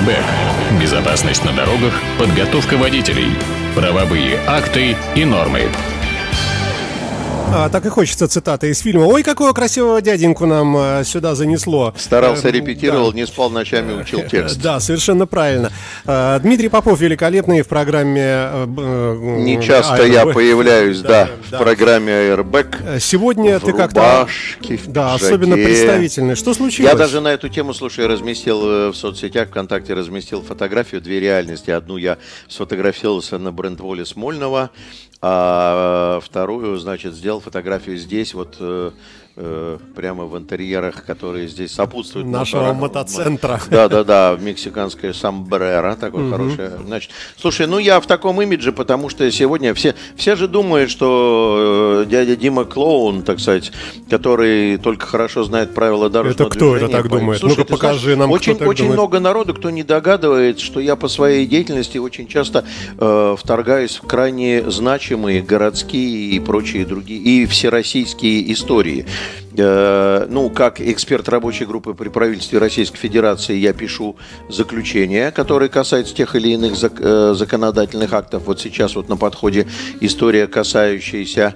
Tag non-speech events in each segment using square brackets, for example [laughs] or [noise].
Airbag. Безопасность на дорогах, подготовка водителей, правовые акты и нормы. А, так и хочется цитаты из фильма. Ой, какого красивого дяденьку нам а, сюда занесло. Старался, э, репетировал, да. не спал ночами, учил текст. [laughs] Да, совершенно правильно. А, Дмитрий Попов великолепный в программе... А, не часто я появляюсь, да, да, в программе Airbag. Сегодня ты как-то... Да, особенно представительный. Что случилось? Я даже на эту тему, слушай, разместил э, в соцсетях, ВКонтакте разместил фотографию «Две реальности». Одну я сфотографировался на брендволе Смольного, а вторую, значит, сделал фотографию здесь, вот э, прямо в интерьерах, которые здесь сопутствуют. Нашего мотора... мотоцентра. Да, да, да, мексиканская самбрера, такое угу. хорошее. Значит, слушай, ну я в таком имидже, потому что сегодня все, все же думают, что э, дядя Дима клоун, так сказать, который только хорошо знает правила дорожного это кто движения. это так думает? Ну-ка покажи знаешь, нам, Очень, очень думает. много народу, кто не догадывается, что я по своей деятельности очень часто э, вторгаюсь в крайне значимые городские и прочие другие, и всероссийские истории. Э, ну, как эксперт рабочей группы при правительстве Российской Федерации я пишу заключения, которые касаются тех или иных э, законодательных актов. Вот сейчас вот на подходе история, касающаяся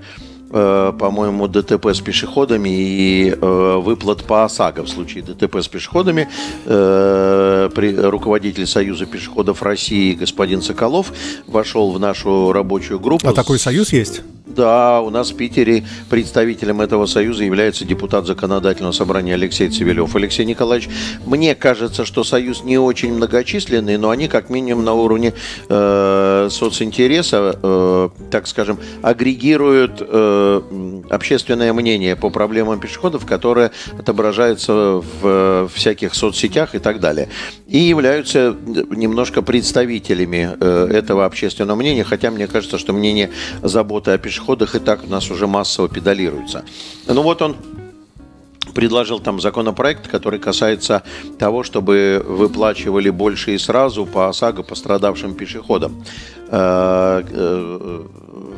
э, по-моему, ДТП с пешеходами и выплат по ОСАГО в случае ДТП с пешеходами. руководитель Союза пешеходов России господин Соколов вошел в нашу рабочую группу. А такой союз есть? Да, у нас в Питере представителем этого союза является депутат законодательного собрания Алексей Цивилев. Алексей Николаевич, мне кажется, что союз не очень многочисленный, но они как минимум на уровне э, социнтереса, э, так скажем, агрегируют э, общественное мнение по проблемам пешеходов, которое отображается в всяких соцсетях и так далее. И являются немножко представителями э, этого общественного мнения, хотя мне кажется, что мнение заботы о пешеходах пешеходах и так у нас уже массово педалируется. Ну вот он предложил там законопроект, который касается того, чтобы выплачивали больше и сразу по ОСАГО пострадавшим пешеходам. Э, э,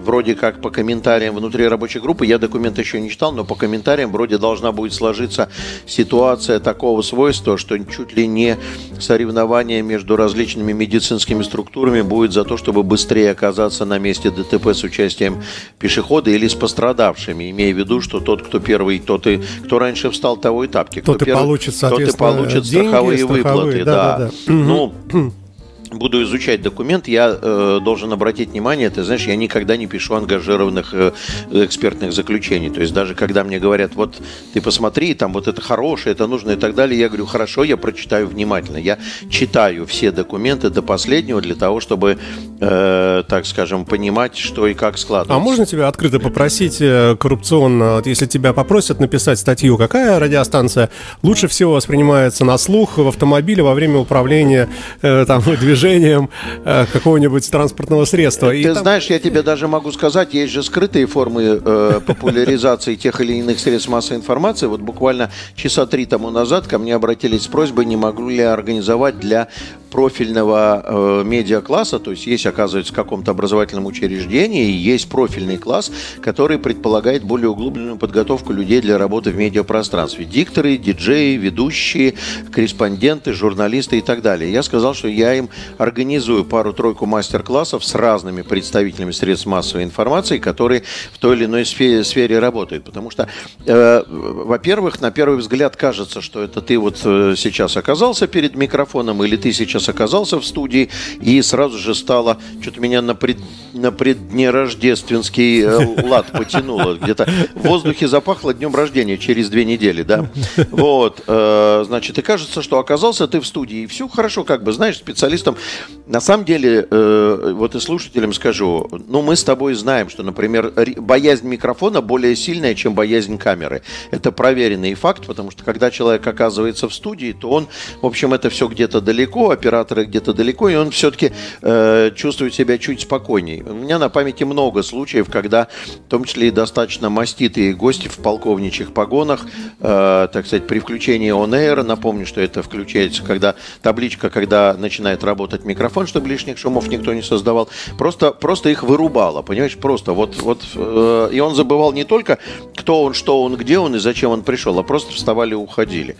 вроде как по комментариям внутри рабочей группы, я документ еще не читал, но по комментариям вроде должна будет сложиться ситуация такого свойства, что чуть ли не соревнование между различными медицинскими структурами будет за то, чтобы быстрее оказаться на месте ДТП с участием пешехода или с пострадавшими, имея в виду, что тот, кто первый, тот и кто раньше встал, того и тапки. Кто тот и получит, тот и получит деньги, страховые, страховые выплаты. Да, да. Да, да. Ну, [clears throat] буду изучать документ, я э, должен обратить внимание, ты знаешь, я никогда не пишу ангажированных э, экспертных заключений. То есть даже когда мне говорят, вот ты посмотри, там вот это хорошее, это нужно и так далее, я говорю, хорошо, я прочитаю внимательно. Я читаю все документы до последнего для того, чтобы, э, так скажем, понимать, что и как складывается. А можно тебя открыто попросить э, коррупционно, вот если тебя попросят написать статью, какая радиостанция лучше всего воспринимается на слух в автомобиле во время управления э, там [laughs] движением движением э, какого-нибудь транспортного средства. Ты там... знаешь, я тебе даже могу сказать, есть же скрытые формы э, популяризации тех или иных средств массовой информации. Вот буквально часа три тому назад ко мне обратились с просьбой, не могу ли я организовать для профильного э, медиакласса, то есть есть, оказывается, в каком-то образовательном учреждении, есть профильный класс, который предполагает более углубленную подготовку людей для работы в медиапространстве. Дикторы, диджеи, ведущие, корреспонденты, журналисты и так далее. Я сказал, что я им организую пару-тройку мастер-классов с разными представителями средств массовой информации, которые в той или иной сфере, сфере работают. Потому что, э, во-первых, на первый взгляд кажется, что это ты вот э, сейчас оказался перед микрофоном или ты сейчас оказался в студии, и сразу же стало, что-то меня на, пред, на предднерождественский э, лад потянуло. Где-то в воздухе запахло днем рождения через две недели, да. Вот, э, значит, и кажется, что оказался ты в студии, и все хорошо, как бы, знаешь, специалистам. На самом деле, э, вот и слушателям скажу, ну, мы с тобой знаем, что, например, боязнь микрофона более сильная, чем боязнь камеры. Это проверенный факт, потому что когда человек оказывается в студии, то он, в общем, это все где-то далеко, оператор операторы где-то далеко, и он все-таки э, чувствует себя чуть спокойнее. У меня на памяти много случаев, когда, в том числе и достаточно маститые гости в полковничьих погонах, э, так сказать, при включении on air, напомню, что это включается, когда табличка, когда начинает работать микрофон, чтобы лишних шумов никто не создавал, просто, просто их вырубало, понимаешь, просто вот, вот, э, и он забывал не только, кто он, что он, где он и зачем он пришел, а просто вставали и уходили.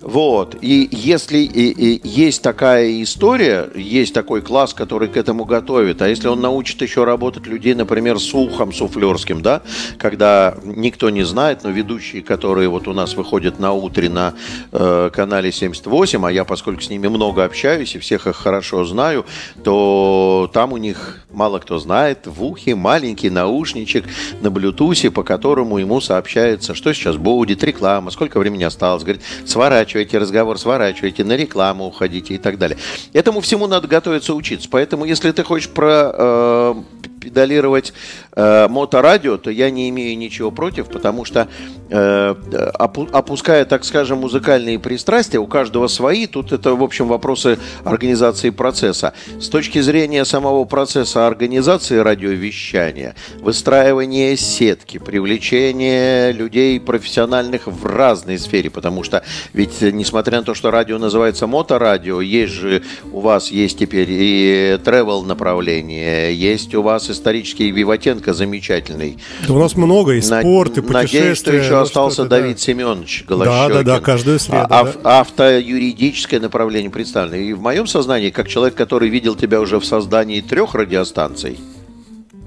Вот. И если и, и есть такая история, есть такой класс, который к этому готовит, а если он научит еще работать людей, например, с ухом суфлерским, да, когда никто не знает, но ведущие, которые вот у нас выходят на утре на э, канале 78, а я, поскольку с ними много общаюсь и всех их хорошо знаю, то там у них мало кто знает, в ухе маленький наушничек на блютусе, по которому ему сообщается, что сейчас будет, реклама, сколько времени осталось, говорит, сворачивай сворачиваете разговор, сворачиваете, на рекламу уходите и так далее. Этому всему надо готовиться учиться. Поэтому, если ты хочешь про э, педалировать э, моторадио, то я не имею ничего против, потому что э, опу- опуская, так скажем, музыкальные пристрастия, у каждого свои, тут это, в общем, вопросы организации процесса. С точки зрения самого процесса организации радиовещания, выстраивания сетки, привлечения людей профессиональных в разной сфере, потому что ведь, несмотря на то, что радио называется моторадио, есть же у вас есть теперь и travel направление, есть у вас исторический Виватенко замечательный. Да у нас много, и спорт, и путешествия. Надеюсь, что еще ну, остался что-то, Давид да. Семенович Голощекин. Да, да, да, каждую среду, А- да. ав- Автоюридическое направление представлено. И в моем сознании, как человек, который видел тебя уже в создании трех радиостанций,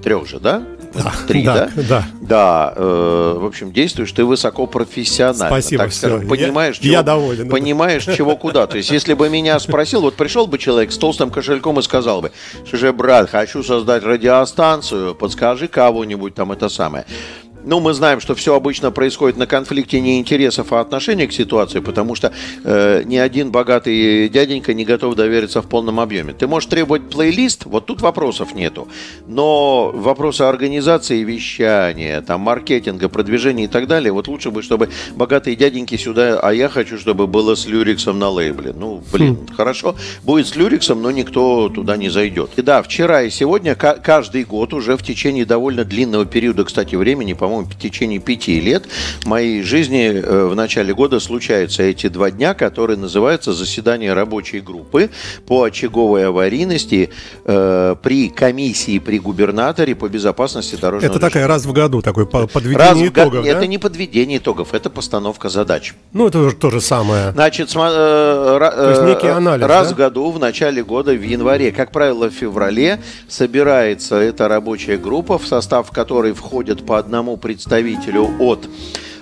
трех же, да? [laughs] Три, да? да, да. Да, э, в общем, действуешь ты высоко профессионально. Спасибо, так скажем. Понимаешь, Я- чего, я доволен. Понимаешь, чего куда. То есть, если бы меня спросил, вот пришел бы человек с толстым кошельком и сказал бы, же, брат, хочу создать радиостанцию, подскажи кого-нибудь там это самое. Ну, мы знаем, что все обычно происходит на конфликте не интересов, а отношения к ситуации, потому что э, ни один богатый дяденька не готов довериться в полном объеме. Ты можешь требовать плейлист, вот тут вопросов нету, но вопросы организации вещания, там, маркетинга, продвижения и так далее, вот лучше бы, чтобы богатые дяденьки сюда, а я хочу, чтобы было с Люриксом на лейбле. Ну, блин, хорошо, будет с Люриксом, но никто туда не зайдет. И да, вчера и сегодня ка- каждый год уже в течение довольно длинного периода, кстати, времени, по-моему, в течение пяти лет моей жизни э, в начале года случаются эти два дня, которые называются заседание рабочей группы по очаговой аварийности э, при комиссии при губернаторе по безопасности дорожного Это такая раз в году, Раз подведение год- итогов, да? Это не подведение итогов, это постановка задач. Ну, это то же самое. Значит, сма- э, ра- есть э, некий анализ, раз да? в году, в начале года, в январе, как правило, в феврале, собирается эта рабочая группа, в состав которой входят по одному представителю от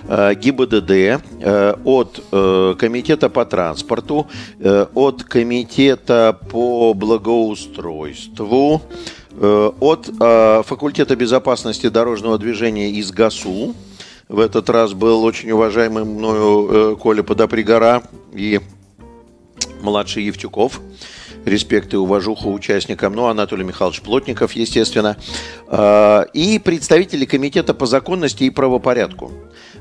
э, ГИБДД, э, от э, Комитета по транспорту, от Комитета по благоустройству, от Факультета безопасности дорожного движения из ГАСУ, в этот раз был очень уважаемый мною Коля Подопригора и младший Евтюков. Респект и уважуха участникам. Ну, Анатолий Михайлович Плотников, естественно. Э, И представители Комитета по законности и правопорядку.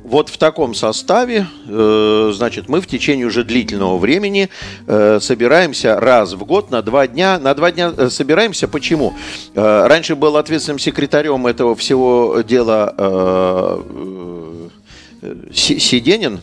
Вот в таком составе, э, значит, мы в течение уже длительного времени э, собираемся раз в год на два дня. На два дня э, собираемся. Почему? Раньше был ответственным секретарем этого всего дела Си- Сиденин.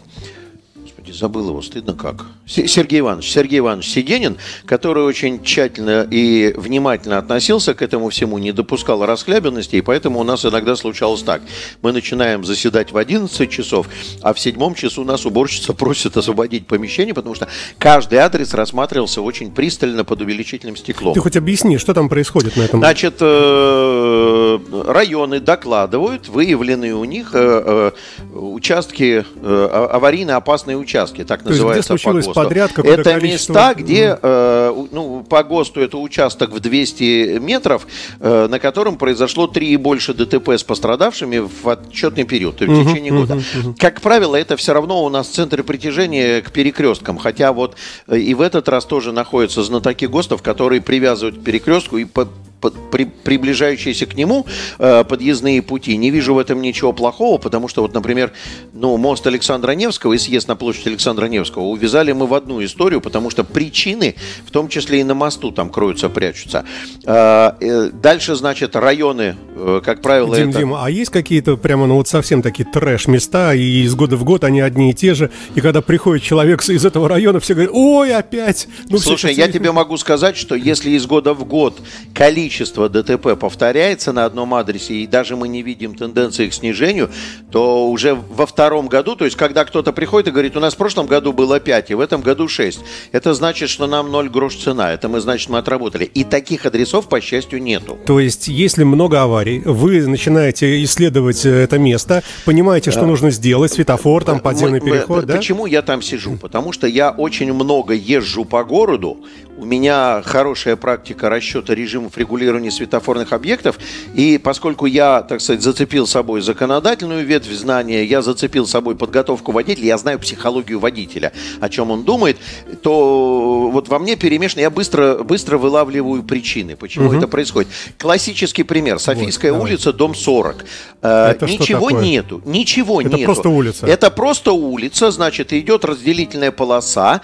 Забыл его, стыдно как. Се- Сергей Иванович, Сергей Иванович Сиденин, который очень тщательно и внимательно относился к этому всему, не допускал расхлябенности, и поэтому у нас иногда случалось так. Мы начинаем заседать в 11 часов, а в седьмом часу нас уборщица просит освободить помещение, потому что каждый адрес рассматривался очень пристально под увеличительным стеклом. Ты хоть объясни, что там происходит на этом? Значит, э, районы докладывают, выявлены у них э, э, участки, а- аварийно опасные участки, так То есть где называется по ГОСТу. подряд Это количество- места, где, э, ну, по ГОСТу это участок в 200 метров, э, на котором произошло 3 и больше ДТП с пострадавшими в отчетный период, в течение года. Как правило, это все равно у нас центр притяжения к перекресткам, хотя вот э, и в этот раз тоже находятся знатоки ГОСТов, которые привязывают к перекрестку и по- при- приближающиеся к нему э, подъездные пути. Не вижу в этом ничего плохого, потому что вот, например, ну, мост Александра Невского и съезд на площадь Александра Невского увязали мы в одну историю, потому что причины, в том числе и на мосту, там кроются, прячутся. Э, э, Дальше, значит, районы, э, как правило, Дим, это... Дим, а есть какие-то прямо, ну вот совсем такие трэш-места, и из года в год они одни и те же, и когда приходит человек из этого района, все говорят, ой, опять. Ну, все Слушай, сейчас- я тебе могу сказать, что если из года в год количество количество ДТП повторяется на одном адресе, и даже мы не видим тенденции к снижению, то уже во втором году, то есть когда кто-то приходит и говорит, у нас в прошлом году было 5, и в этом году 6, это значит, что нам 0 грош цена, это мы, значит, мы отработали. И таких адресов, по счастью, нету. То есть, если много аварий, вы начинаете исследовать э, это место, понимаете, что нужно сделать, светофор, там подземный Мы- мы- переход, да? Почему я там сижу? Потому что я очень много езжу по городу, у меня хорошая практика расчета режимов регулирования светофорных объектов, и поскольку я, так сказать, зацепил собой законодательную ветвь знания, я зацепил собой подготовку водителя, я знаю психологию водителя, о чем он думает, то вот во мне перемешано, я быстро, быстро вылавливаю причины, почему это происходит. Классический пример. Софийская давай. улица, дом 40. Э, Это Ничего нету, ничего Это нету. просто улица. Это просто улица, значит, идет разделительная полоса.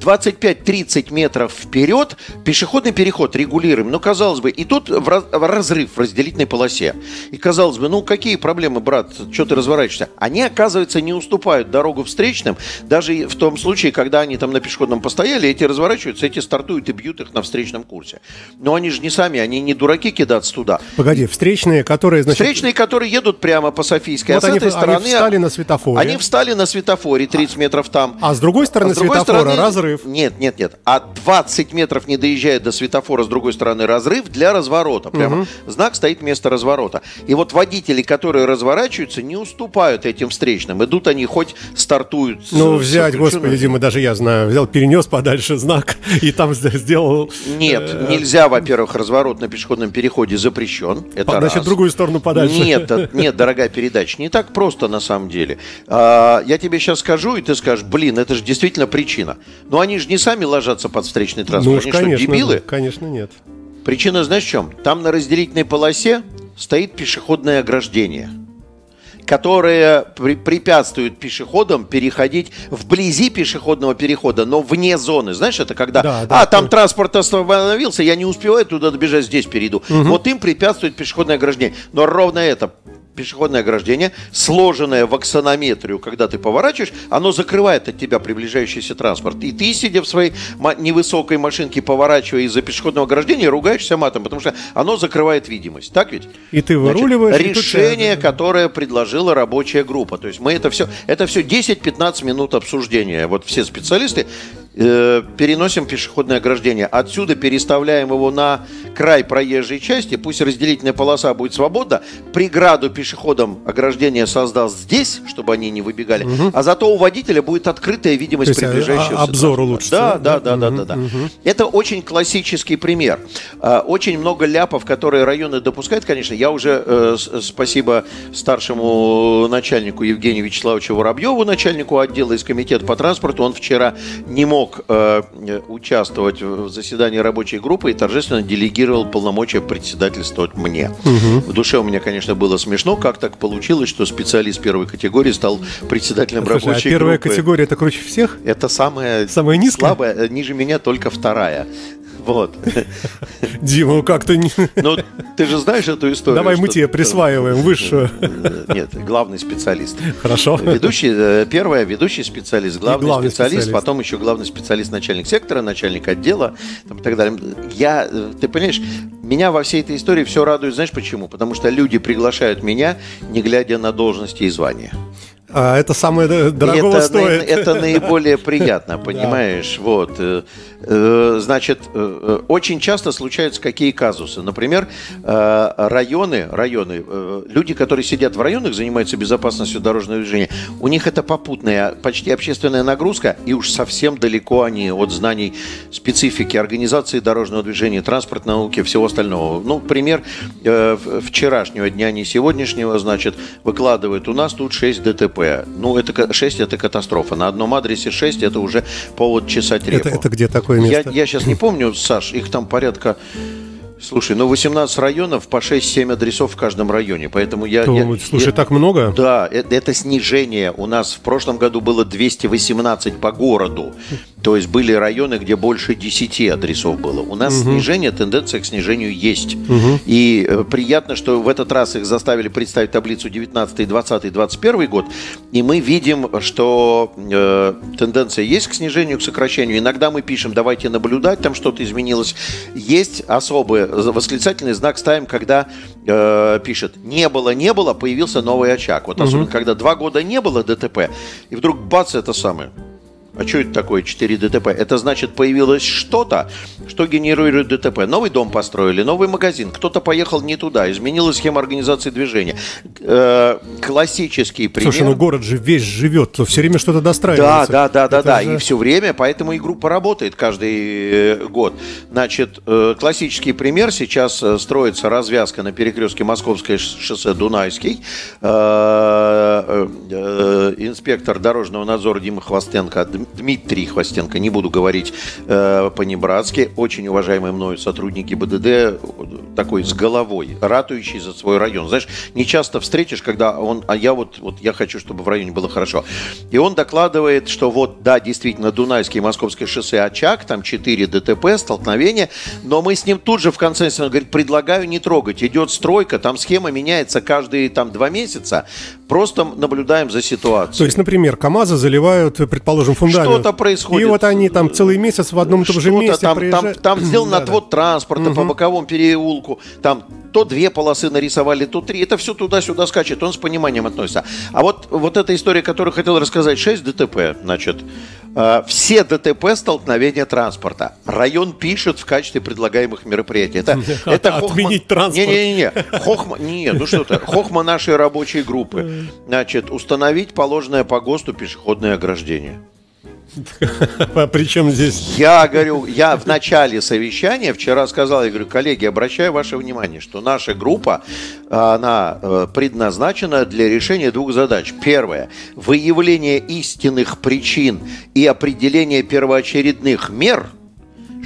25-30 метров вперед пешеходный переход регулируем. Ну, казалось бы, и тут в раз- в разрыв в разделительной полосе. И казалось бы, ну какие проблемы, брат, что ты разворачиваешься? Они, оказывается, не уступают дорогу встречным, даже в том случае, когда они там на пешеходном постояли, эти разворачиваются, эти стартуют и бьют их на встречном курсе. Но они же не сами, они не дураки кидаться туда. Погоди, встречные, которые, значит... Встречные, которые едут прямо по Софийской, Вот а с они- этой они стороны... встали на светофоре. Они встали на светофоре 30 метров там. А с другой стороны А с другой светофора стороны- разрыв. Нет, нет, нет. А 20 метров не доезжает до светофора, с другой стороны разрыв для разворота. Прямо знак стоит вместо разворота. И вот водители, которые разворачиваются, не уступают этим встречным. Идут они хоть стартуют. с- Ну, с взять, включенной- господи, Дима, даже я знаю, взял, перенес подальше знак [laughs] и там сд- сделал... Нет, э, нельзя, во-первых, разворот на пешеходном переходе запрещен. Это значит, раз. другую сторону подальше. Нет, э, [laughs] нет, дорогая передача, не так просто на самом деле. А, я тебе сейчас скажу, и ты скажешь, блин, это же действительно причина. Но они же не сами ложатся под встречный Ну транспорт. уж, они что, конечно, дебилы? конечно, нет. Причина, знаешь, в чем? Там на разделительной полосе стоит пешеходное ограждение которое при- препятствует пешеходам переходить вблизи пешеходного перехода, но вне зоны. Знаешь, это когда, Да, да, а, там то- транспорт остановился, я не успеваю туда добежать, здесь перейду. Вот им препятствует пешеходное ограждение. Но ровно это пешеходное ограждение, сложенное в аксонометрию, когда ты поворачиваешь, оно закрывает от тебя приближающийся транспорт. И ты, сидя в своей невысокой машинке, поворачивая из-за пешеходного ограждения, ругаешься матом, потому что оно закрывает видимость. Так ведь? И ты Значит, выруливаешь, и тут решение, тебя- которое предложила рабочая группа. То есть мы это все, это все 10-15 минут обсуждения. Вот все специалисты э, переносим пешеходное ограждение. Отсюда переставляем его на край проезжей части. Пусть разделительная полоса будет свободна. Преграду пешеходам ограждение создаст здесь, чтобы они не выбегали. А зато у водителя будет открытая видимость То есть, а- приближающегося а- обзор улучшится, Да, да? да, да, да, да, да. Это очень классический пример. А, Очень много ляпов, которые районы допускают, конечно. Я уже, э, спасибо старшему начальнику Евгению Вячеславовичу Воробьеву, начальнику отдела из комитета по транспорту, он вчера не мог э, э, участвовать в заседании рабочей группы и торжественно делегировал полномочия председательствовать мне. В душе у меня, конечно, было смешно, как так получилось, что специалист первой категории стал председателем Слушай, а рабочей первая группы. категория это круче всех? Это самая, Самая низкая? слабая, э, ниже меня только вторая. Вот. Дима, ну как-то не... Ну, ты же знаешь эту историю. Давай мы тебе присваиваем высшую. Э, Нет, главный специалист. Хорошо. Ведущий, э, первая, ведущий специалист, главный, главный специалист, специалист. потом еще главный специалист, начальник сектора, начальник отдела там, и так далее. Я, э, ты понимаешь, меня во всей этой истории все радует, знаешь почему? Потому что люди приглашают меня, не глядя на должности и звания. А это самое дорогого это, стоит. это наиболее приятно, [laughs] понимаешь? Вот. э, э, Значит, э, очень часто случаются какие казусы. Например, районы, районы, люди, которые сидят в районах, занимаются безопасностью дорожного движения, у них это попутная, почти общественная нагрузка, и уж совсем далеко они от знаний специфики организации дорожного движения, транспортной науки, всего остального. Ну, пример вчерашнего дня, не сегодняшнего, значит, выкладывают, у нас тут 6 ДТП. Ну, это 6 это катастрофа. На одном адресе 6 это уже повод чесать репу. Это, это где такое Я, место? я сейчас не помню, Саш, их там порядка... Слушай, ну 18 районов по 6-7 адресов в каждом районе, поэтому я... То, я- слушай, я- так много? да, это, это снижение. У нас в прошлом году было 218 по городу. То есть были районы, где больше 10 адресов было. У нас угу. снижение, тенденция к снижению есть. Угу. И э, приятно, что в этот раз их заставили представить таблицу 19, 20, 21 год. И мы видим, что э, тенденция есть к снижению, к сокращению. Иногда мы пишем, давайте наблюдать, там что-то изменилось. Есть особый восклицательный знак ставим, когда э, пишет не было, не было, появился новый очаг. Вот особенно, угу. когда два года не было ДТП, и вдруг бац, это самое. А что это такое 4 ДТП? Это значит, появилось что-то, что генерирует ДТП. Новый дом построили, новый магазин, кто-то поехал не туда, изменилась схема организации движения. Э, классический пример. Слушай, ну город же весь живет, все время что-то достраивается. Да, да, да, да, да. Же... И все время, поэтому и группа работает каждый э, год. Значит, э, классический пример. Сейчас э, строится развязка на перекрестке Московское шоссе Дунайский. Инспектор дорожного надзора Дима Хвостенко Дмитрий Хвостенко, не буду говорить э, по-небратски, очень уважаемые мною сотрудники БДД, такой с головой, ратующий за свой район. Знаешь, не часто встретишь, когда он, а я вот, вот я хочу, чтобы в районе было хорошо. И он докладывает, что вот, да, действительно, Дунайский и Московское шоссе очаг, там 4 ДТП, столкновения, но мы с ним тут же в конце он говорит, предлагаю не трогать, идет стройка, там схема меняется каждые там два месяца, просто наблюдаем за ситуацией. То есть, например, КАМАЗы заливают, предположим, фундамент что-то происходит. И вот они там целый месяц в одном и том же месте там, приезжают. там, там сделан [clears throat] да, отвод да. транспорта угу. по боковому переулку, там то две полосы нарисовали, то три. Это все туда-сюда скачет, он с пониманием относится. А вот, вот эта история, которую хотел рассказать, 6 ДТП, значит, э, все ДТП столкновения транспорта. Район пишет в качестве предлагаемых мероприятий. Это, [laughs] это Отменить хохма... транспорт. Не-не-не. Хохма... Не, ну что то Хохма нашей рабочей группы. [laughs] Значит, установить положенное по ГОСТу пешеходное ограждение. А при чем здесь? Я говорю, я в начале совещания вчера сказал, я говорю, коллеги, обращаю ваше внимание, что наша группа, она э, предназначена для решения двух задач. Первое, выявление истинных причин и определение первоочередных мер –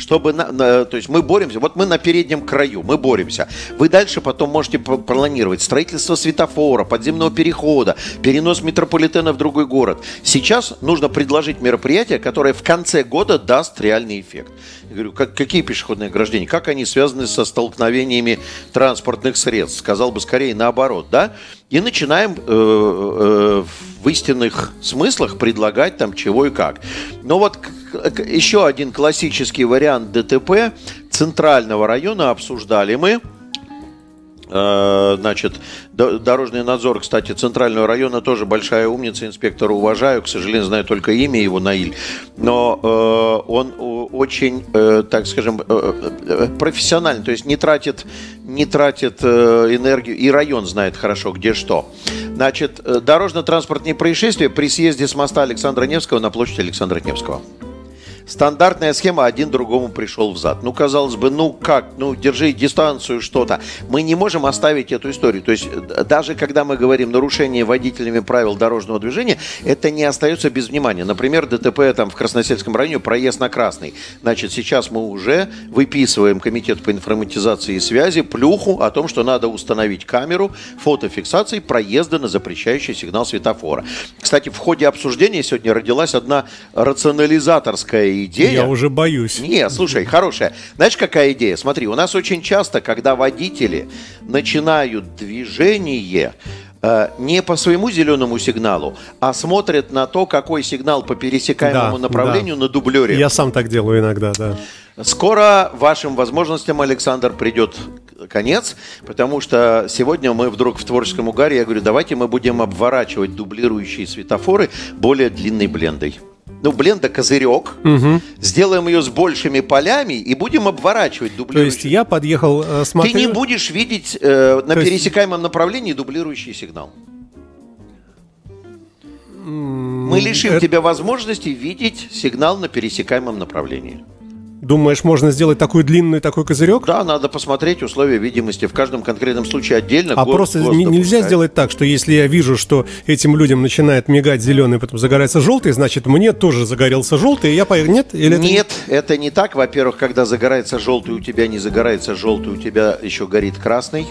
чтобы, на, на, то есть мы боремся, вот мы на переднем краю, мы боремся. Вы дальше потом можете планировать строительство светофора, подземного перехода, перенос метрополитена в другой город. Сейчас нужно предложить мероприятие, которое в конце года даст реальный эффект. Я говорю, как, какие пешеходные ограждения? Как они связаны со столкновениями транспортных средств? Сказал бы скорее наоборот, да? И начинаем э, э, в истинных смыслах предлагать там чего и как. Но вот еще один классический вариант ДТП центрального района обсуждали мы. Э, значит, дорожный надзор, кстати, центрального района тоже большая умница, инспектора уважаю, к сожалению, знаю только имя его Наиль, но э, он очень, э, так скажем, профессиональный, то есть не тратит, не тратит энергию, и район знает хорошо, где что. Значит, дорожно-транспортные происшествия при съезде с моста Александра Невского на площадь Александра Невского. Стандартная схема один другому пришел в зад. Ну, казалось бы, ну как, ну держи дистанцию, что-то. Мы не можем оставить эту историю. То есть э, даже когда мы говорим нарушение водителями правил дорожного движения, это не остается без внимания. Например, ДТП там в Красносельском районе проезд на красный. Значит, сейчас мы уже выписываем Комитет по информатизации и связи плюху о том, что надо установить камеру фотофиксации проезда на запрещающий сигнал светофора. Кстати, в ходе обсуждения сегодня родилась одна рационализаторская идея... Я уже боюсь. Не, слушай, хорошая. Знаешь, какая идея? Смотри, у нас очень часто, когда водители начинают движение э, не по своему зеленому сигналу, а смотрят на то, какой сигнал по пересекаемому да, направлению да. на дублере. Я сам так делаю иногда, да. Скоро вашим возможностям, Александр, придет конец, потому что сегодня мы вдруг в творческом угаре, я говорю, давайте мы будем обворачивать дублирующие светофоры более длинной блендой ну, бленда козырек, угу. сделаем ее с большими полями и будем обворачивать дублирующий. То есть я подъехал, э, смотрю... Ты не будешь видеть э, на То пересекаемом есть... направлении дублирующий сигнал. Мы лишим Это... тебя возможности видеть сигнал на пересекаемом направлении. Думаешь, можно сделать такой длинный такой козырек? Да, надо посмотреть условия видимости в каждом конкретном случае отдельно. А год, просто год нельзя сделать так, что если я вижу, что этим людям начинает мигать зеленый, потом загорается желтый, значит мне тоже загорелся желтый, и я поехал. Нет? Или Нет, это... это не так. Во-первых, когда загорается желтый, у тебя не загорается желтый, у тебя еще горит красный.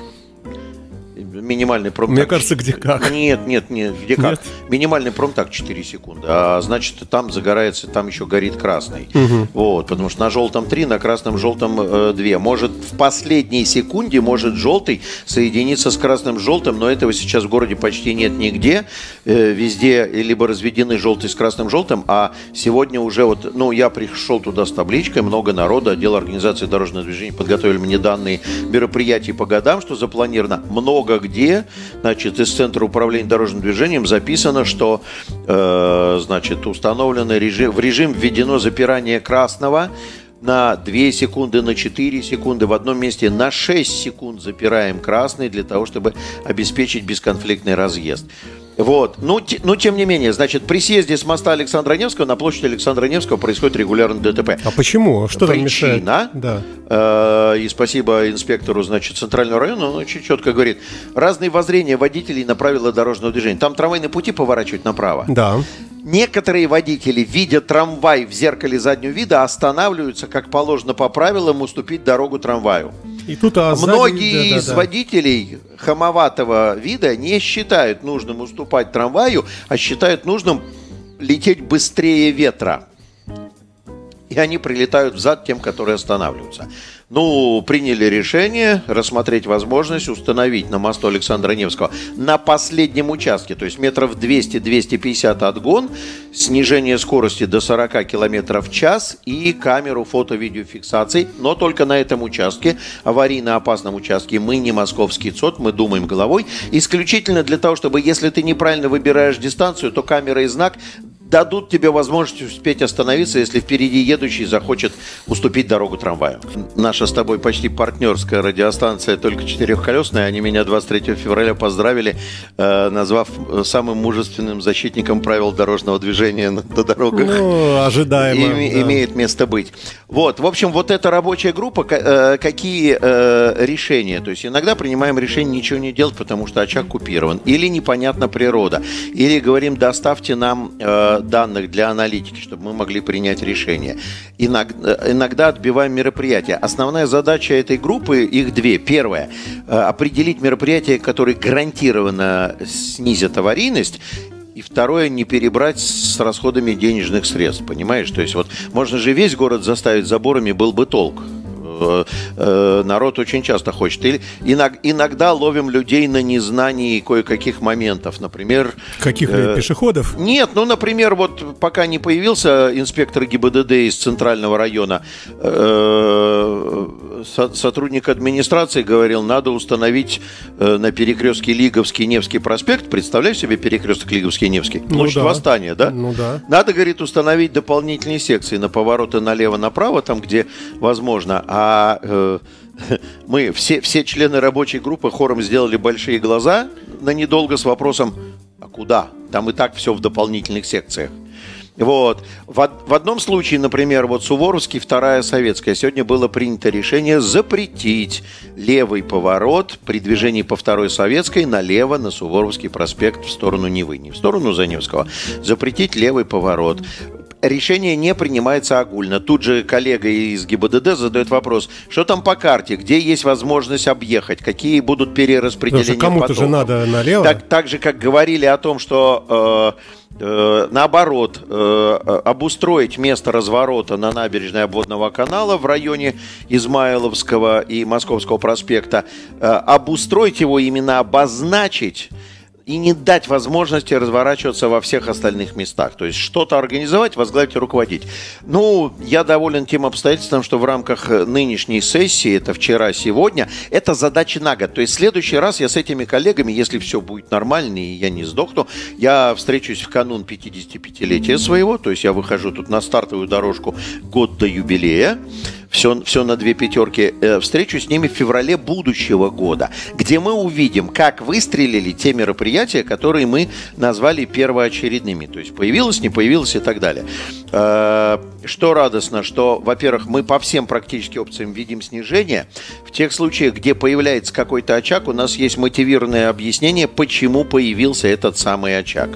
Минимальный промтакт... Мне кажется, где как. Нет, нет, нет, где как. Нет? Минимальный промтакт 4 секунды, а значит, там загорается, там еще горит красный. Вот, потому что на желтом 3, на красном желтом э, 2. Может, в последней секунде может желтый соединиться с красным желтым, но этого сейчас в городе почти нет нигде. Э, везде либо разведены желтый с красным желтым, а сегодня уже вот, ну, я пришел туда с табличкой, много народа, отдел организации дорожного движения подготовили мне данные мероприятий по годам, что запланировано. Много где, значит, из Центра управления дорожным движением записано, что, э, значит, установлено режим, в режим введено запирание красного, на 2 секунды, на 4 секунды, в одном месте на 6 секунд запираем красный для того, чтобы обеспечить бесконфликтный разъезд. Вот. Ну, те- ну, тем не менее, значит, при съезде с моста Александра Невского на площади Александра Невского происходит регулярно ДТП. А почему? Что там мешает? Причина, Да. э, и спасибо инспектору, значит, Центрального района, он очень четко говорит, разные воззрения водителей на правила дорожного движения. Там трамвайные пути поворачивают направо. Да. Некоторые водители, видя трамвай в зеркале заднего вида, останавливаются, как положено по правилам, уступить дорогу трамваю. И тут а сзади- Многие да, да, из да. водителей хамоватого вида не считают нужным уступать трамваю, а считают нужным лететь быстрее ветра. И они прилетают взад тем, которые останавливаются. Ну, приняли решение рассмотреть возможность установить на мосту Александра Невского на последнем участке, то есть метров 200-250 отгон, снижение скорости до 40 км в час и камеру фото-видеофиксации, но только на этом участке, аварийно опасном участке. Мы не московский ЦОД, мы думаем головой. Исключительно для того, чтобы если ты неправильно выбираешь дистанцию, то камера и знак дадут тебе возможность успеть остановиться, если впереди едущий захочет уступить дорогу трамваю. Наша с тобой почти партнерская радиостанция только четырехколесная. Они меня 23 февраля поздравили, э, назвав э, самым мужественным защитником правил дорожного движения на, на дорогах. Ну, ожидаемо. Име- да. Имеет место быть. Вот, в общем, вот эта рабочая группа, э, какие решения? То есть иногда принимаем решение ничего не делать, потому что очаг купирован. Или непонятна природа. Или говорим, доставьте нам данных для аналитики, чтобы мы могли принять решение. Иногда, иногда отбиваем мероприятия. Основная задача этой группы, их две. Первое, э, определить мероприятия, которые гарантированно снизят аварийность, и второе, не перебрать с расходами денежных средств, понимаешь? То есть вот можно же весь город заставить заборами, был бы толк. Э, э, Народ очень часто хочет. Или иног- иногда ловим людей на незнании кое-каких моментов. Например, Каких э, пешеходов? нет, ну, например, вот пока не появился инспектор ГИБДД из Центрального района, э, со- сотрудник администрации говорил, надо установить э, на перекрестке Лиговский Невский проспект, представляешь себе перекресток Лиговский Невский, Ну площадь да. Восстания, да? Ну да. Надо, говорит, установить дополнительные секции на повороты налево-направо, там, где возможно. А э, [laughs] мы, все, все члены рабочей группы хором сделали большие глаза на недолго с вопросом, а куда? Там и так все в дополнительных секциях. Вот. В, в одном случае, например, вот Суворовский, вторая советская, сегодня было принято решение запретить левый поворот при движении по второй советской налево на Суворовский проспект в сторону Невы, не в сторону Заневского. Запретить левый поворот. Решение не принимается огульно. Тут же коллега из ГИБДД задает вопрос, что там по карте, где есть возможность объехать, какие будут перераспределения кому-то же надо налево. Так, так же, как говорили о том, что э, э, наоборот, э, э, обустроить место разворота на набережной обводного канала в районе Измайловского и Московского проспекта, э, обустроить его именно обозначить и не дать возможности разворачиваться во всех остальных местах. То есть что-то организовать, возглавить и руководить. Ну, я доволен тем обстоятельством, что в рамках э, нынешней сессии, это вчера, сегодня, это задача на год. То есть в следующий раз я с этими коллегами, если все будет нормально и я не сдохну, я встречусь в канун 55-летия своего, то есть я выхожу тут на стартовую дорожку год до юбилея, все, все на две пятерки. Э, Встречу с ними в феврале будущего года, где мы увидим, как выстрелили те мероприятия, которые мы назвали первоочередными. То есть появилось, не появилось и так далее. Э, Что радостно, что, во-первых, мы по всем практически опциям видим снижение. В тех случаях, где появляется какой-то очаг, у нас есть мотивированное объяснение, почему появился этот самый очаг.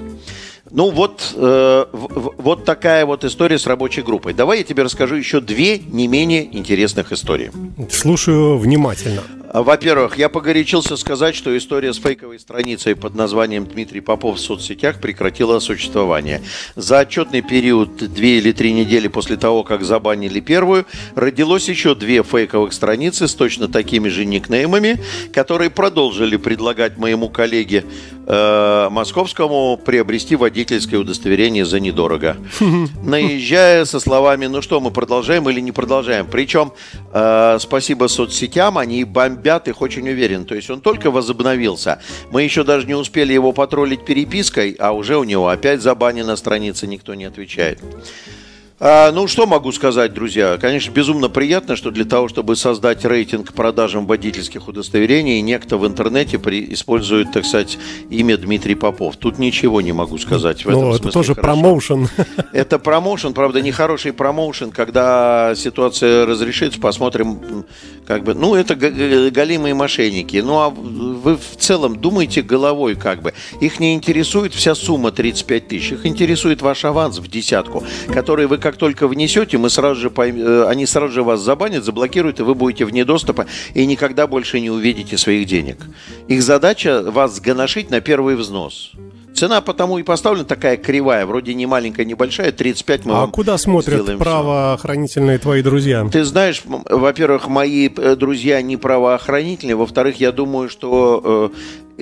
Ну вот, э, вот такая вот история с рабочей группой. Давай я тебе расскажу еще две не менее интересных истории. Слушаю внимательно. Во-первых, я погорячился сказать, что история с фейковой страницей под названием Дмитрий Попов в соцсетях прекратила существование. За отчетный период две или три недели после того, как забанили первую, родилось еще две фейковых страницы с точно такими же никнеймами, которые продолжили предлагать моему коллеге э, московскому приобрести водительское удостоверение за недорого. [laughs] Наезжая со словами, ну что, мы продолжаем или не продолжаем. Причем, э, спасибо соцсетям, они бомбят их очень уверен. То есть он только возобновился. Мы еще даже не успели его потроллить перепиской, а уже у него опять забанена страница, никто не отвечает. А, ну, что могу сказать, друзья? Конечно, безумно приятно, что для того, чтобы создать рейтинг продажам водительских удостоверений, некто в интернете при... использует, так сказать, имя Дмитрий Попов. Тут ничего не могу сказать в этом Ну, это тоже хорошо. промоушен. [laughs] Это промоушен, правда, нехороший промоушен. Когда ситуация разрешится, посмотрим, как бы, ну, это галимые мошенники. Ну, а вы в целом думаете головой, как бы. Их не интересует вся сумма 35 тысяч. Их интересует ваш аванс в десятку, который вы как как только внесете, мы сразу же пойм... Э, они сразу же вас забанят, заблокируют, и вы будете вне доступа и никогда больше не увидите своих денег. Их задача вас сгоношить на первый взнос. Цена потому и поставлена такая кривая, вроде не маленькая, не большая, 35 мы А куда смотрят правоохранительные твои друзья? Ты знаешь, во-первых, мои э, друзья не правоохранительные, во-вторых, я думаю, что э,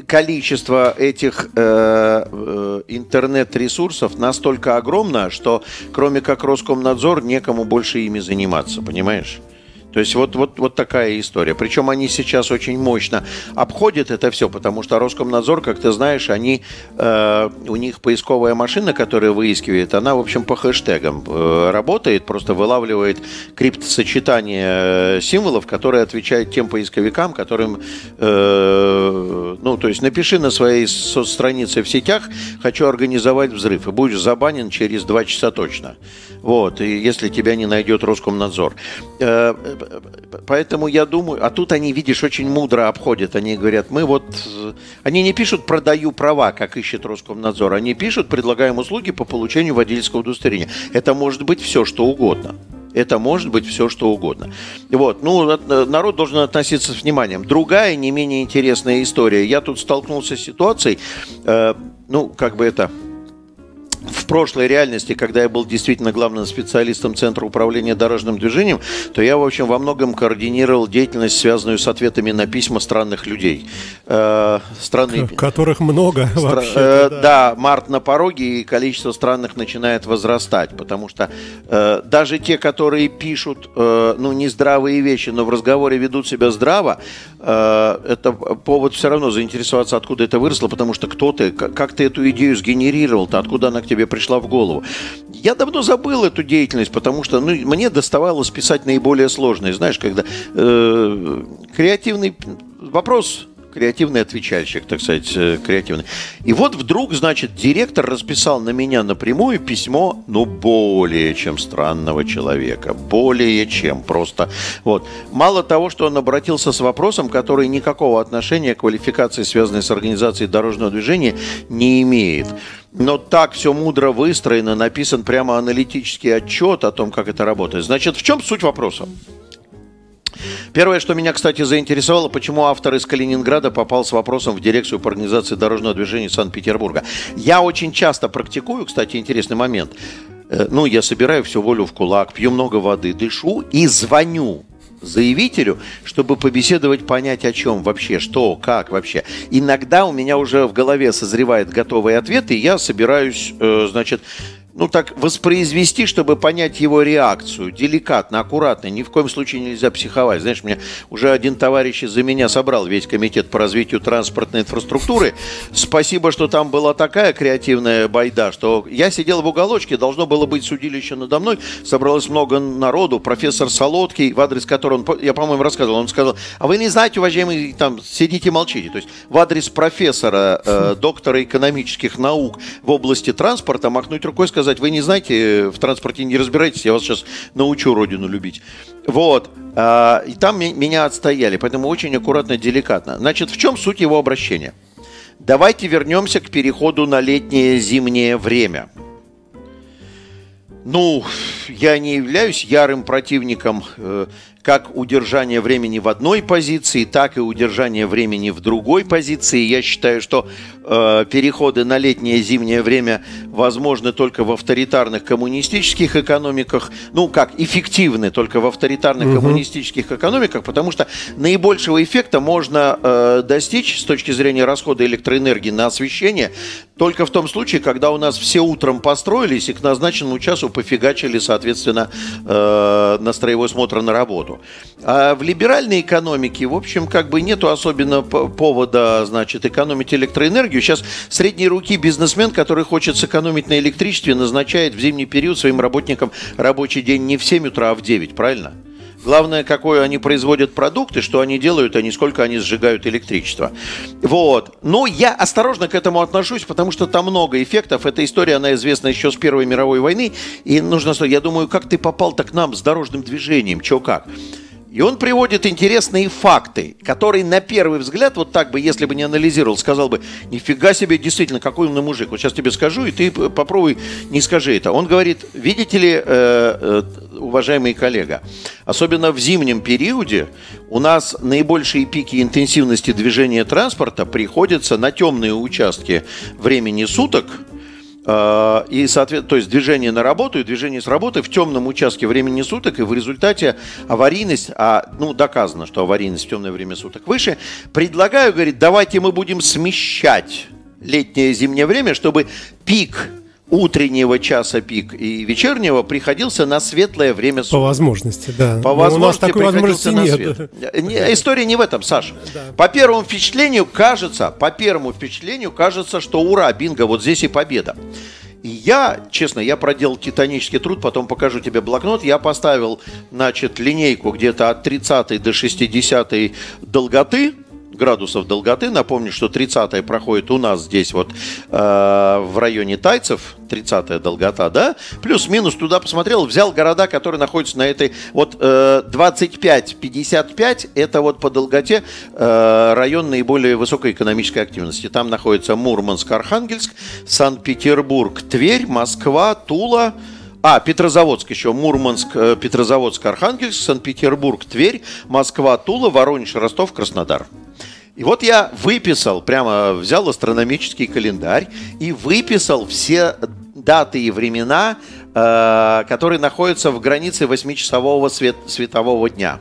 количество этих э, э, интернет-ресурсов настолько огромно, что кроме как Роскомнадзор некому больше ими заниматься, понимаешь? То есть вот, вот, вот такая история. Причем они сейчас очень мощно обходят это все, потому что Роскомнадзор, как ты знаешь, они, э, у них поисковая машина, которая выискивает, она, в общем, по хэштегам э, работает, просто вылавливает криптосочетание э, символов, которые отвечают тем поисковикам, которым, э, ну, то есть напиши на своей странице в сетях «хочу организовать взрыв», и будешь забанен через два часа точно. Вот, и если тебя не найдет Роскомнадзор. Э, поэтому я думаю, а тут они, видишь, очень мудро обходят. Они говорят, мы вот... Они не пишут «продаю права», как ищет Роскомнадзор. Они пишут «предлагаем услуги по получению водительского удостоверения». Это может быть все, что угодно. Это может быть все, что угодно. Вот. Ну, народ должен относиться с вниманием. Другая, не менее интересная история. Я тут столкнулся с ситуацией, э, ну, как бы это в прошлой реальности, когда я был действительно главным специалистом Центра управления дорожным движением, то я, в общем, во многом координировал деятельность, связанную с ответами на письма странных людей. Э, страны... Которых много Стра... вообще. Э, да. да, март на пороге, и количество странных начинает возрастать, потому что э, даже те, которые пишут, э, ну, не здравые вещи, но в разговоре ведут себя здраво, э, это повод все равно заинтересоваться, откуда это выросло, потому что кто ты, как ты эту идею сгенерировал-то, откуда она к тебе пришла в голову. Я давно забыл эту деятельность, потому что ну, мне доставалось писать наиболее сложные. Знаешь, когда э, креативный вопрос креативный отвечальщик, так сказать, э, креативный. И вот вдруг, значит, директор расписал на меня напрямую письмо, ну, более чем странного человека. Более чем просто. Вот. Мало того, что он обратился с вопросом, который никакого отношения к квалификации, связанной с организацией дорожного движения, не имеет. Но так все мудро выстроено, написан прямо аналитический отчет о том, как это работает. Значит, в чем суть вопроса? Первое, что меня, кстати, заинтересовало, почему автор из Калининграда попал с вопросом в дирекцию по организации дорожного движения Санкт-Петербурга. Я очень часто практикую, кстати, интересный момент. Э, ну, я собираю всю волю в кулак, пью много воды, дышу и звоню заявителю, чтобы побеседовать, понять о чем вообще, что, как вообще. Иногда у меня уже в голове созревает готовый ответ, и я собираюсь, э, значит, ну так, воспроизвести, чтобы понять его реакцию. Деликатно, аккуратно. Ни в коем случае нельзя психовать. Знаешь, мне уже один товарищ из-за меня собрал весь комитет по развитию транспортной инфраструктуры. Спасибо, что там была такая креативная байда, что я сидел в уголочке, должно было быть судилище надо мной. Собралось много народу. Профессор Солодкий, в адрес которого он, я, по-моему, рассказывал, он сказал, а вы не знаете, уважаемый, там, сидите, молчите. То есть в адрес профессора, э, доктора экономических наук в области транспорта махнуть рукой сказать, сказать, вы не знаете, в транспорте не разбираетесь, я вас сейчас научу родину любить. Вот. А, и там меня отстояли, поэтому очень аккуратно, деликатно. Значит, в чем суть его обращения? Давайте вернемся к переходу на летнее зимнее время. Ну, я не являюсь ярым противником э, как удержание времени в одной позиции, так и удержание времени в другой позиции. Я считаю, что э, переходы на летнее и зимнее время возможны только в авторитарных коммунистических экономиках. Ну, как эффективны только в авторитарных угу. коммунистических экономиках, потому что наибольшего эффекта можно э, достичь с точки зрения расхода электроэнергии на освещение только в том случае, когда у нас все утром построились и к назначенному часу пофигачили, соответственно, э, на строевой смотр на работу. А в либеральной экономике, в общем, как бы нету особенно повода, значит, экономить электроэнергию. Сейчас средней руки бизнесмен, который хочет сэкономить на электричестве, назначает в зимний период своим работникам рабочий день не в 7 утра, а в 9, правильно? Главное, какой они производят продукт и что они делают, а не сколько они сжигают электричество. Вот. Но я осторожно к этому отношусь, потому что там много эффектов. Эта история, она известна еще с Первой мировой войны. И нужно... Я думаю, как ты попал-то к нам с дорожным движением? Че как? И он приводит интересные факты, которые на первый взгляд, вот так бы, если бы не анализировал, сказал бы, нифига себе, действительно, какой умный мужик. Вот сейчас тебе скажу, и ты попробуй не скажи это. Он говорит, видите ли, э, э, уважаемый коллега, особенно в зимнем периоде у нас наибольшие пики интенсивности движения транспорта приходятся на темные участки времени суток – и, соответственно, то есть движение на работу и движение с работы в темном участке времени суток, и в результате аварийность, а, ну, доказано, что аварийность в темное время суток выше, предлагаю, говорит, давайте мы будем смещать летнее зимнее время, чтобы пик утреннего часа пик и вечернего приходился на светлое время суток. По возможности, да. По возможности у нас такой возможности на нет. свет. Не, история не в этом, Саша. Да. По первому впечатлению кажется, по первому впечатлению кажется, что ура, бинго, вот здесь и победа. И я, честно, я проделал титанический труд, потом покажу тебе блокнот. Я поставил, значит, линейку где-то от 30 до 60 долготы, градусов долготы. Напомню, что 30 проходит у нас здесь вот э, в районе Тайцев, 30 долгота, да? Плюс-минус туда посмотрел, взял города, которые находятся на этой вот э, 25-55, это вот по долготе э, район наиболее высокой экономической активности. Там находится Мурманск, Архангельск, Санкт-Петербург, Тверь, Москва, Тула, а, Петрозаводск еще. Мурманск, э, Петрозаводск, Архангельск, Санкт-Петербург, Тверь, Москва, Тула, Воронеж, Ростов, Краснодар. И вот я выписал, прямо взял астрономический календарь и выписал все даты и времена, э, которые находятся в границе 8-часового свет, светового дня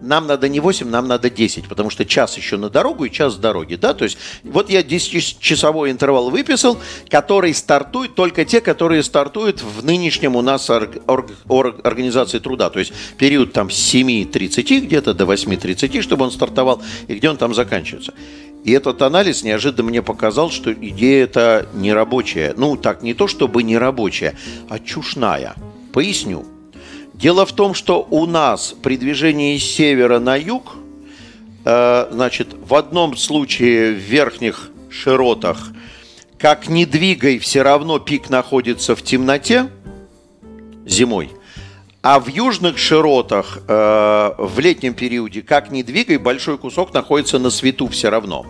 нам надо не 8, нам надо 10, потому что час еще на дорогу и час с дороги, да, то есть вот я 10-часовой интервал выписал, который стартует, только те, которые стартуют в нынешнем у нас орг, орг, орг, организации труда, то есть период там с 7.30 где-то до 8.30, чтобы он стартовал, и где он там заканчивается. И этот анализ неожиданно мне показал, что идея это не рабочая. Ну, так, не то чтобы не рабочая, а чушная. Поясню. Дело в том, что у нас при движении с севера на юг, э, значит, в одном случае в верхних широтах, как не двигай, все равно пик находится в темноте зимой. А в южных широтах э, в летнем периоде, как не двигай, большой кусок находится на свету все равно.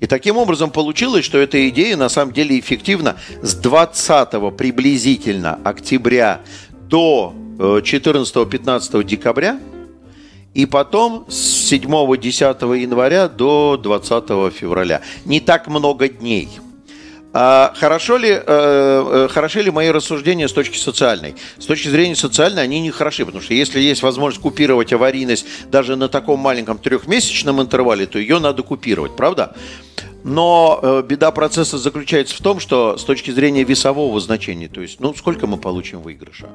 И таким образом получилось, что эта идея на самом деле эффективна с 20 приблизительно октября до 14-15 э, декабря и потом с 7-10 января до 20 февраля. Не так много дней. А хорошо ли, э, э, хороши ли мои рассуждения с точки социальной? С точки зрения социальной они не хороши, потому что если есть возможность купировать аварийность даже на таком маленьком трехмесячном интервале, то ее надо купировать, правда? Но э, беда процесса заключается в том, что с точки зрения весового значения, то есть, ну, сколько мы получим выигрыша?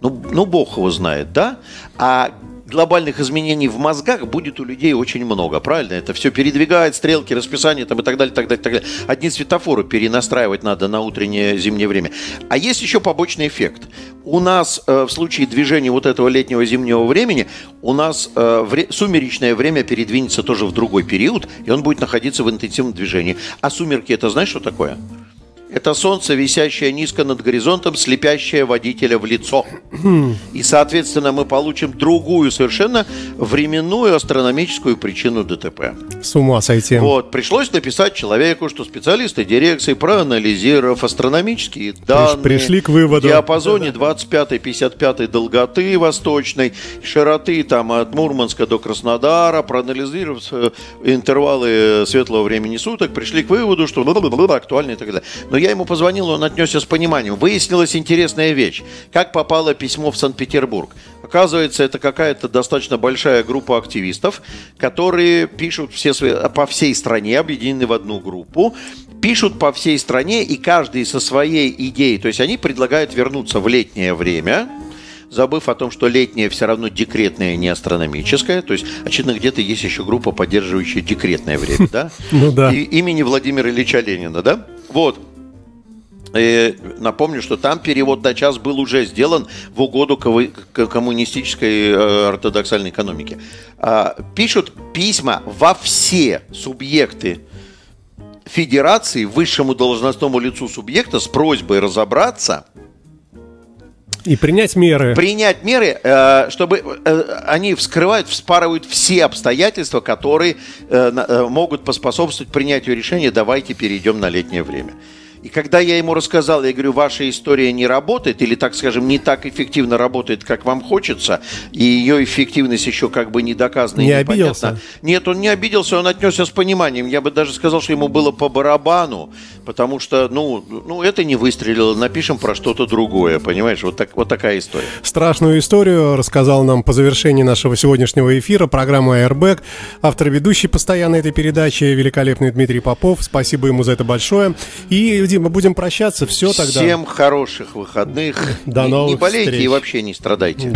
Ну, ну, бог его знает, да? А глобальных изменений в мозгах будет у людей очень много, правильно? Это все передвигает, стрелки, расписание там и так далее, так далее, так далее. Одни светофоры перенастраивать надо на утреннее зимнее время. А есть еще побочный эффект. У нас э, в случае движения вот этого летнего зимнего времени, у нас э, вре- сумеречное время передвинется тоже в другой период, и он будет находиться в интенсивном движении. А сумерки это знаешь, что такое? Это солнце, висящее низко над горизонтом, слепящее водителя в лицо. [clears throat] И, соответственно, мы получим другую совершенно временную астрономическую причину ДТП. С ума сойти. Вот, пришлось написать человеку, что специалисты дирекции, проанализировав астрономические данные, пришли к выводу. в диапазоне 25-55 долготы восточной, широты там от Мурманска до Краснодара, проанализировав э, интервалы светлого времени суток, пришли к выводу, что актуально и так далее. Но я ему позвонил, он отнесся с пониманием. Выяснилась интересная вещь. Как попало письмо в Санкт-Петербург? Оказывается, это какая-то достаточно большая группа активистов, которые пишут все свои, по всей стране, объединены в одну группу, пишут по всей стране, и каждый со своей идеей. То есть они предлагают вернуться в летнее время, забыв о том, что летнее все равно декретное, не астрономическое. То есть, очевидно, где-то есть еще группа, поддерживающая декретное время, да? [laughs] Ну да. И имени Владимира Ильича Ленина, да? Вот. Напомню, что там перевод на час был уже сделан в угоду коммунистической э, ортодоксальной экономике. А, пишут письма во все субъекты федерации высшему должностному лицу субъекта с просьбой разобраться и принять меры. Принять меры, э, чтобы э, они вскрывают, вспарывают все обстоятельства, которые могут поспособствовать принятию решения, давайте перейдем на летнее время. И когда я ему рассказал, я говорю, ваша история не работает, или, так скажем, не так эффективно работает, как вам хочется, и ее эффективность еще как бы не доказана. Не обиделся? Нет, он не обиделся, он отнесся с пониманием. Я бы даже сказал, что ему было по барабану, потому что, ну, ну это не выстрелило, напишем про что-то другое, понимаешь? Вот, так, вот такая история. Страшную историю рассказал нам по завершении нашего сегодняшнего эфира программа Airbag, автор ведущий постоянно этой передачи, великолепный Дмитрий Попов. Спасибо ему за это большое. И Дима, будем прощаться. Все тогда. Всем хороших выходных. До новых Не болейте встреч. и вообще не страдайте.